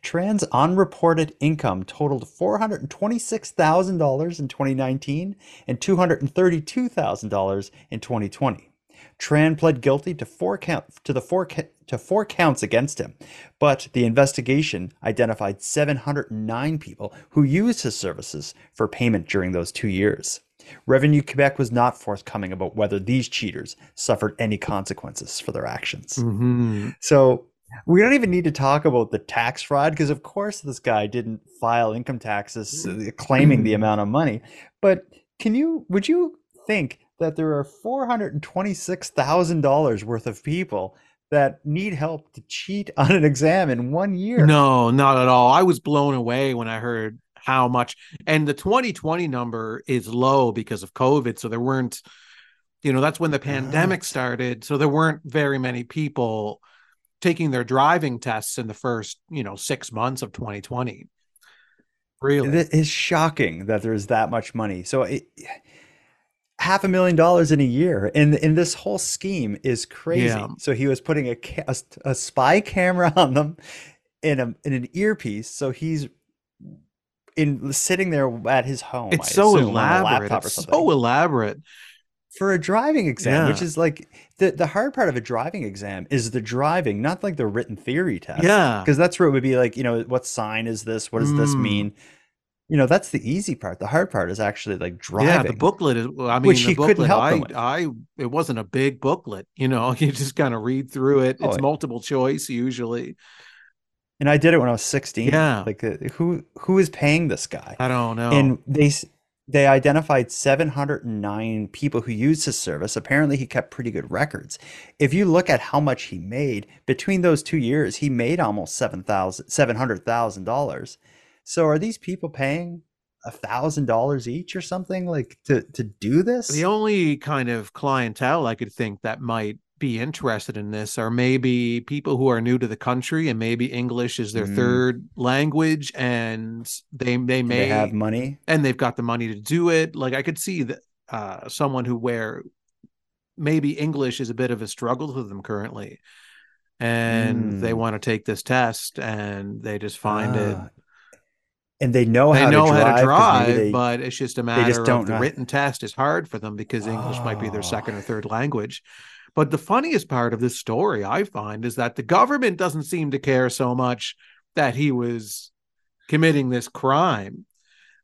Tran's unreported income totaled $426,000 in 2019 and $232,000 in 2020. Tran pled guilty to four count to the four to four counts against him, but the investigation identified 709 people who used his services for payment during those two years. Revenue Quebec was not forthcoming about whether these cheaters suffered any consequences for their actions. Mm-hmm. So we don't even need to talk about the tax fraud because, of course, this guy didn't file income taxes uh, claiming the amount of money. But can you, would you think that there are $426,000 worth of people that need help to cheat on an exam in one year. No, not at all. I was blown away when I heard how much and the 2020 number is low because of COVID. So there weren't, you know, that's when the uh-huh. pandemic started. So there weren't very many people taking their driving tests in the first, you know, six months of 2020. Really? It is shocking that there's that much money. So it half a million dollars in a year and in this whole scheme is crazy Yeah. so he was putting a, a, a spy camera on them in a in an earpiece so he's in sitting there at his home It's I so assume, on a elaborate. It's something so elaborate. for a driving exam which is like the the hard part of a driving exam is the driving not like the written theory test Yeah. because that's where it would be like you know what sign is this what does this Mm. mean you know that's the easy part the hard part is actually like driving Yeah, the booklet is. I mean, which the he couldn't booklet. help I. I, it wasn't a big booklet. You know, you just kind of read through it. Oh, It's it- multiple choice usually. And I did it when I was 16. Yeah. Like uh, who who is paying this guy? I don't know. And they they identified 709 people who used his service. Apparently he kept pretty good records. If you look at how much he made between those 2 years, he made almost 7,000 $700,000. So are these people paying $1,000 each or something like to to do this? The only kind of clientele I could think that might be interested in this are maybe people who are new to the country and maybe English is their Mm. third language and they they may they have money. and they've got the money to do it. Like I could see that uh someone who where maybe English is a bit of a struggle to them currently. And they Mm. want to take this test and they just find it Ah. And they know they how know to drive. how to drive, they- but it's just a they matter just of the know- written test is hard for them because English might be their Oh. second or third language. But the funniest part of this story I find is that the government doesn't seem to care so much that he was committing this crime.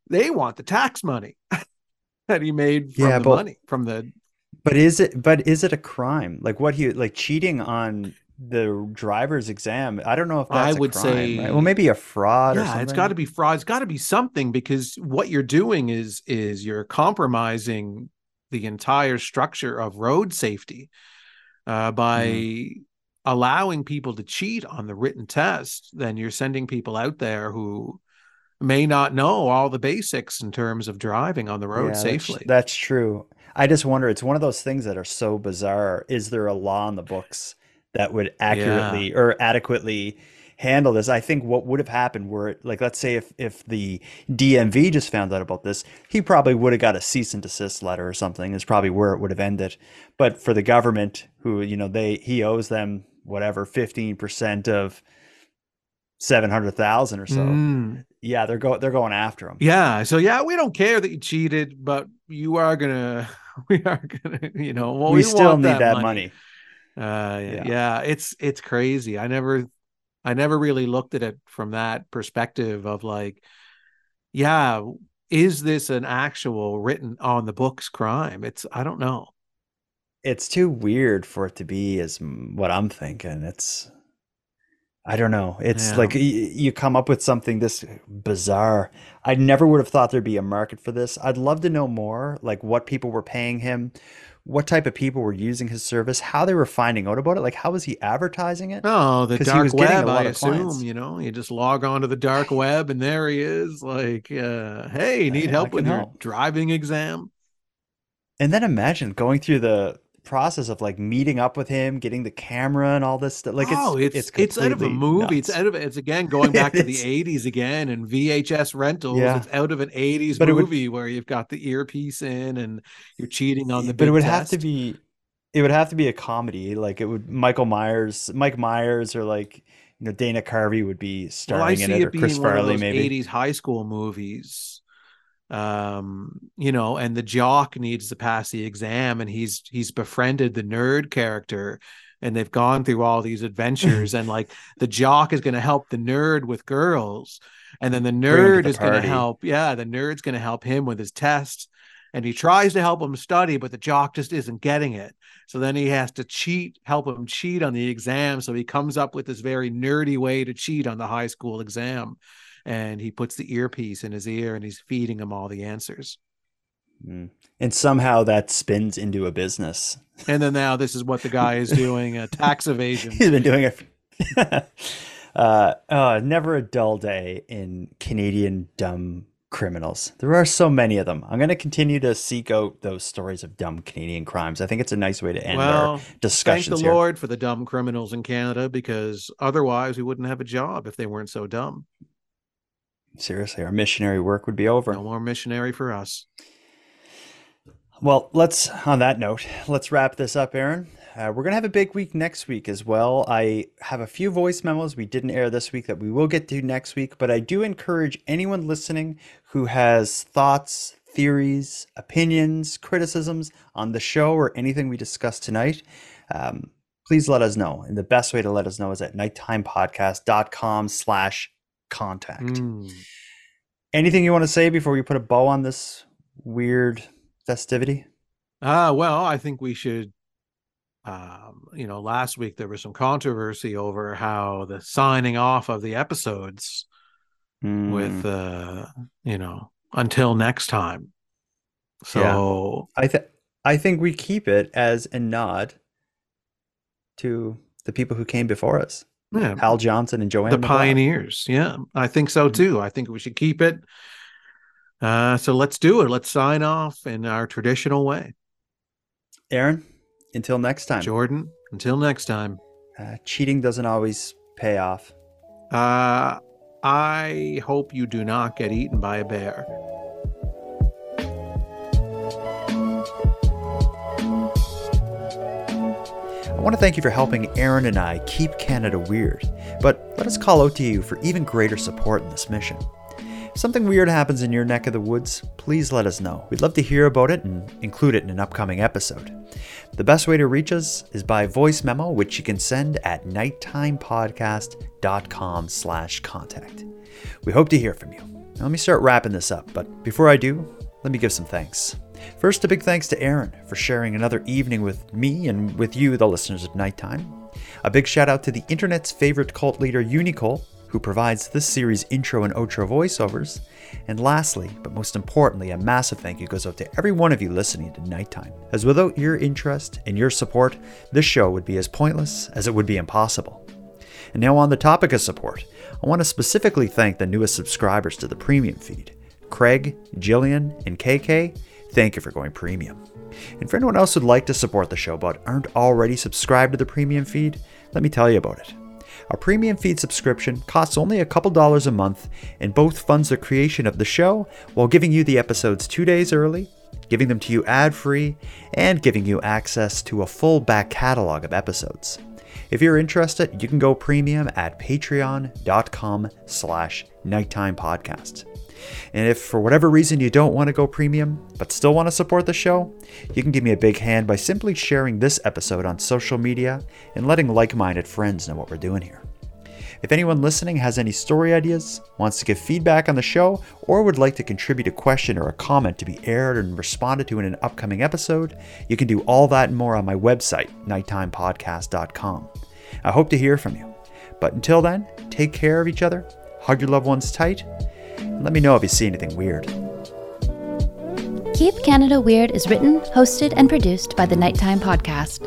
They want the tax money that he made from Yeah, the but- money from the But is it but is it a crime? Like what he like cheating on the driver's exam? I don't know if I would crime, say right? Well, maybe a fraud or yeah something. it's got to be fraud it's got to be something because what you're doing is is you're compromising the entire structure of road safety uh, by Mm-hmm. allowing people to cheat on the written test then you're sending people out there who may not know all the basics in terms of driving on the road Yeah, safely That's, true. I just wonder, it's one of those things that are so bizarre. Is there a law in the books that would accurately or adequately handle this? I think what would have happened were it, like let's say if if the DMV just found out about this, he probably would have got a cease and desist letter or something, is probably where it would have ended. But for the government who, you know, they he owes them whatever 15% of 700,000 or so. Mm. Yeah, they're go they're going after him. Yeah. So yeah, we don't care that you cheated, but you are gonna we are gonna, you know, well, we, we, still need that, that money. money. Uh. Yeah. yeah, it's it's crazy. I never I never really looked at it from that perspective of like, yeah, is this an actual written on the books crime? It's I don't know. it's too weird for it to be as what I'm thinking. It's I don't know. It's Yeah. like you come up with something this bizarre. I never would have thought there'd be a market for this. I'd love to know more, like what people were paying him, what type of people were using his service, how they were finding out about it, like how was he advertising it? Oh, the dark was getting a web, lot I of clients. assume. You know, you just log on to the dark web and there he is. Like, uh, hey, need I help with your driving exam? And then imagine going through the process of like meeting up with him, getting the camera and all this stuff. Like it's oh, it's it's it's, out of a movie. It's out of it's again going back to the '80s again and VHS rentals. Yeah. It's out of an '80s But it would- movie where you've got the earpiece in and you're cheating on the. but it would have to be it would have to be a comedy like it would michael myers mike myers or like you know dana carvey would be Well, I starring see in it or it being chris farley maybe 80s high school movies. Um, you know, and the jock needs to pass the exam, and he's he's befriended the nerd character, and they've gone through all these adventures, and like the jock is going to help the nerd with girls, and then the Bring him to nerd the is going to help, yeah, the nerd's going to help him with his test. And he tries to help him study, but the jock just isn't getting it. So then he has to cheat, help him cheat on the exam. So he comes up with this very nerdy way to cheat on the high school exam. And he puts the earpiece in his ear and he's feeding him all the answers. Mm. and somehow that spins into a business And then now this is what the guy is doing uh, tax evasion. he's been doing it uh, uh never a dull day in canadian dumb criminals there are so many of them i'm going to continue to seek out those stories of dumb canadian crimes i think it's a nice way to end well, our thank the here Lord for the dumb criminals in Canada because otherwise we wouldn't have a job if they weren't so dumb. Seriously our missionary work would be over No more missionary for us. Well, let's, on that note, let's wrap this up, Aaron. Uh, we're going to have a big week next week as well. I have a few voice memos we didn't air this week that we will get to next week, but I do encourage anyone listening who has thoughts, theories, opinions, criticisms on the show or anything we discussed tonight. Um, please let us know. And the best way to let us know is at nighttimepodcast.com slash contact. Mm. Anything you want to say before we put a bow on this weird festivity? Ah, well, I think we should. Um, you know, last week there was some controversy over how the signing off of the episodes Mm. with, uh, you know, until next time. So I th- I think we keep it as a nod to the people who came before us. Yeah, Hal Johnson and Joanne the McLeod. pioneers. Yeah, I think so too. I think we should keep it. Uh, so let's do it. Let's sign off in our traditional way. Aaron, until next time. Jordan, until next time. Uh, cheating doesn't always pay off. Uh, I hope you do not get eaten by a bear. Want to thank you for helping Aaron and I keep Canada weird, but let us call out to you for even greater support in this mission. If something weird happens in your neck of the woods, please let us know. We'd love to hear about it and include it in an upcoming episode. The best way to reach us is by voice memo, which you can send at nighttimepodcast.com slash contact. We hope to hear from you. Now, let me start wrapping this up, but before I do, let me give some thanks. First, a big thanks to Aaron for sharing another evening with me and with you, the listeners of Nighttime. A big shout out to the internet's favorite cult leader, Unicole, who provides this series' intro and outro voiceovers. And lastly, but most importantly, a massive thank you goes out to every one of you listening to Nighttime, as without your interest and your support, this show would be as pointless as it would be impossible. And now, on the topic of support, I want to specifically thank the newest subscribers to the premium feed Craig, Jillian, and KK. Thank you for going premium. And for anyone else who'd like to support the show but aren't already subscribed to the premium feed, let me tell you about it. Our premium feed subscription costs only a couple dollars a month and both funds the creation of the show while giving you the episodes two days early, giving them to you ad free, and giving you access to a full back catalog of episodes. If you're interested, you can go premium at patreon.com slash nighttime podcast. And if for whatever reason you don't want to go premium, but still want to support the show, you can give me a big hand by simply sharing this episode on social media and letting like minded friends know what we're doing here. If anyone listening has any story ideas, wants to give feedback on the show, or would like to contribute a question or a comment to be aired and responded to in an upcoming episode, you can do all that and more on my website, nighttimepodcast.com. I hope to hear from you. But until then, take care of each other, hug your loved ones tight, and let me know if you see anything weird. Keep Canada Weird is written, hosted, and produced by the Nighttime Podcast.